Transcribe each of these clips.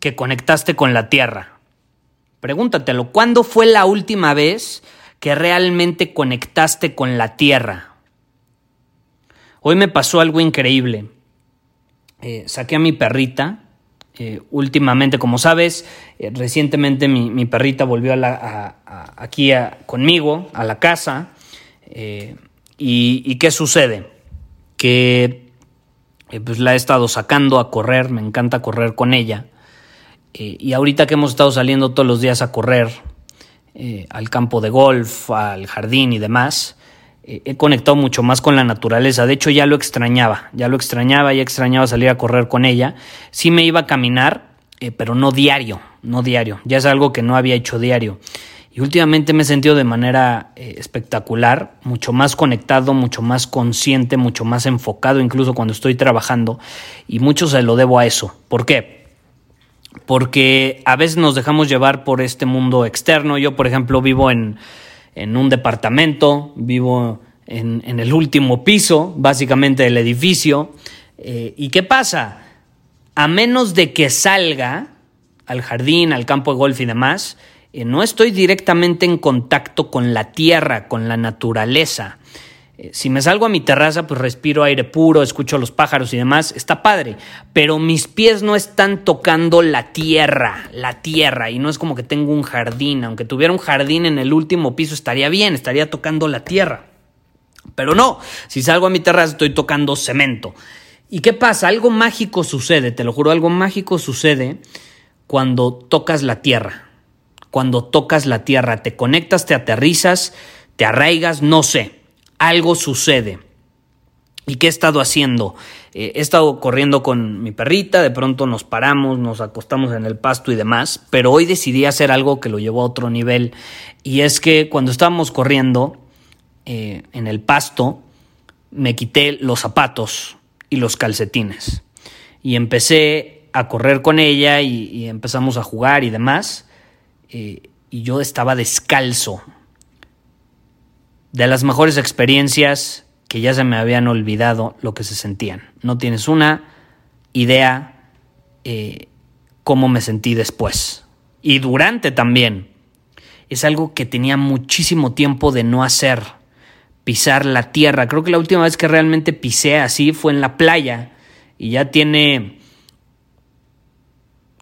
que conectaste con la Tierra? Pregúntatelo, ¿cuándo fue la última vez que realmente conectaste con la Tierra? Hoy me pasó algo increíble. Eh, saqué a mi perrita. Eh, últimamente, como sabes, eh, recientemente mi, perrita volvió aquí conmigo, a la casa. Y, ¿Y qué sucede? Que pues la he estado sacando a correr, me encanta correr con ella. Eh, y ahorita que hemos estado saliendo todos los días a correr eh, al campo de golf, al jardín y demás, eh, he conectado mucho más con la naturaleza. De hecho, ya lo extrañaba, ya lo extrañaba, ya extrañaba salir a correr con ella. Sí me iba a caminar, pero no diario, no diario. Ya es algo que no había hecho diario. Y últimamente me he sentido de manera espectacular, mucho más conectado, mucho más consciente, mucho más enfocado, incluso cuando estoy trabajando. Y mucho se lo debo a eso. ¿Por qué? Porque a veces nos dejamos llevar por este mundo externo. Yo, por ejemplo, vivo en, un departamento, vivo en, el último piso, básicamente del edificio. Eh, ¿Y qué pasa? A menos de que salga al jardín, al campo de golf y demás, eh, no estoy directamente en contacto con la tierra, con la naturaleza. Eh, si me salgo a mi terraza, pues respiro aire puro, escucho los pájaros y demás, está padre, pero mis pies no están tocando la tierra, la tierra, y no es como que tengo un jardín, aunque tuviera un jardín en el último piso estaría bien, estaría tocando la tierra. Pero no, si salgo a mi terraza estoy tocando cemento. ¿Y qué pasa? Algo mágico sucede, te lo juro, algo mágico sucede cuando tocas la tierra. Cuando tocas la tierra, te conectas, te aterrizas, te arraigas, no sé algo sucede. ¿Y qué he estado haciendo? Eh, he estado corriendo con mi perrita, de pronto nos paramos, nos acostamos en el pasto y demás, pero hoy decidí hacer algo que lo llevó a otro nivel. Y es que cuando estábamos corriendo eh, en el pasto, me quité los zapatos y los calcetines. Y empecé a correr con ella y, empezamos a jugar y demás. Eh, y yo estaba descalzo de las mejores experiencias que ya se me habían olvidado lo que se sentían. No tienes una idea eh, cómo me sentí después. Y durante también. Es algo que tenía muchísimo tiempo de no hacer. Pisar la tierra. Creo que la última vez que realmente pisé así fue en la playa. Y ya tiene...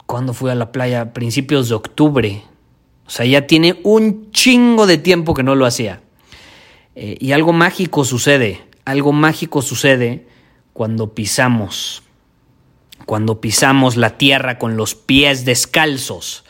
¿Cuándo fui a la playa? Principios de octubre. O sea, ya tiene un chingo de tiempo que no lo hacía. Eh, y algo mágico sucede, algo mágico sucede cuando pisamos, cuando pisamos la tierra con los pies descalzos.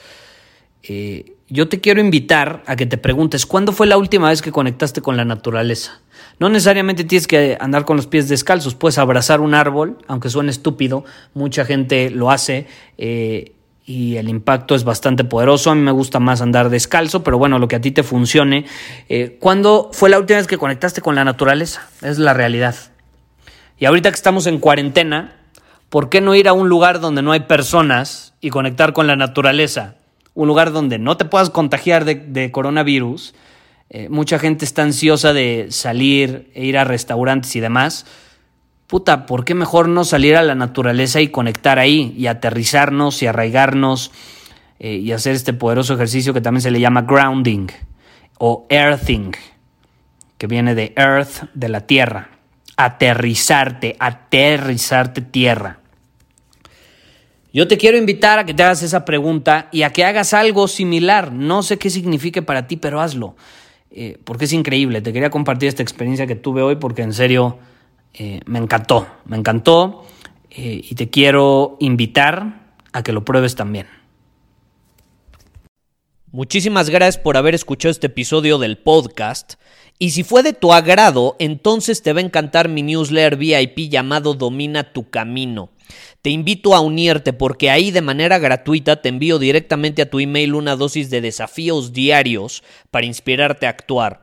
Eh, yo te quiero invitar a que te preguntes, ¿cuándo fue la última vez que conectaste con la naturaleza? No necesariamente tienes que andar con los pies descalzos, puedes abrazar un árbol, aunque suene estúpido, mucha gente lo hace. Eh, y el impacto es bastante poderoso. A mí me gusta más andar descalzo, pero bueno, lo que a ti te funcione. Eh, ¿Cuándo fue la última vez que conectaste con la naturaleza? Es la realidad. Y ahorita que estamos en cuarentena, ¿por qué no ir a un lugar donde no hay personas y conectar con la naturaleza? Un lugar donde no te puedas contagiar de, coronavirus. Eh, mucha gente está ansiosa de salir e ir a restaurantes y demás puta, ¿por qué mejor no salir a la naturaleza y conectar ahí y aterrizarnos y arraigarnos eh, y hacer este poderoso ejercicio que también se le llama grounding o earthing, que viene de earth, de la tierra, aterrizarte, aterrizarte tierra. Yo te quiero invitar a que te hagas esa pregunta y a que hagas algo similar. No sé qué signifique para ti, pero hazlo. Eh, porque es increíble. Te quería compartir esta experiencia que tuve hoy porque en serio eh, me encantó. Me encantó eh, y te quiero invitar a que lo pruebes también. Muchísimas gracias por haber escuchado este episodio del podcast. Y si fue de tu agrado, entonces te va a encantar mi newsletter VIP llamado Domina tu Camino. Te invito a unirte porque ahí de manera gratuita te envío directamente a tu email una dosis de desafíos diarios para inspirarte a actuar.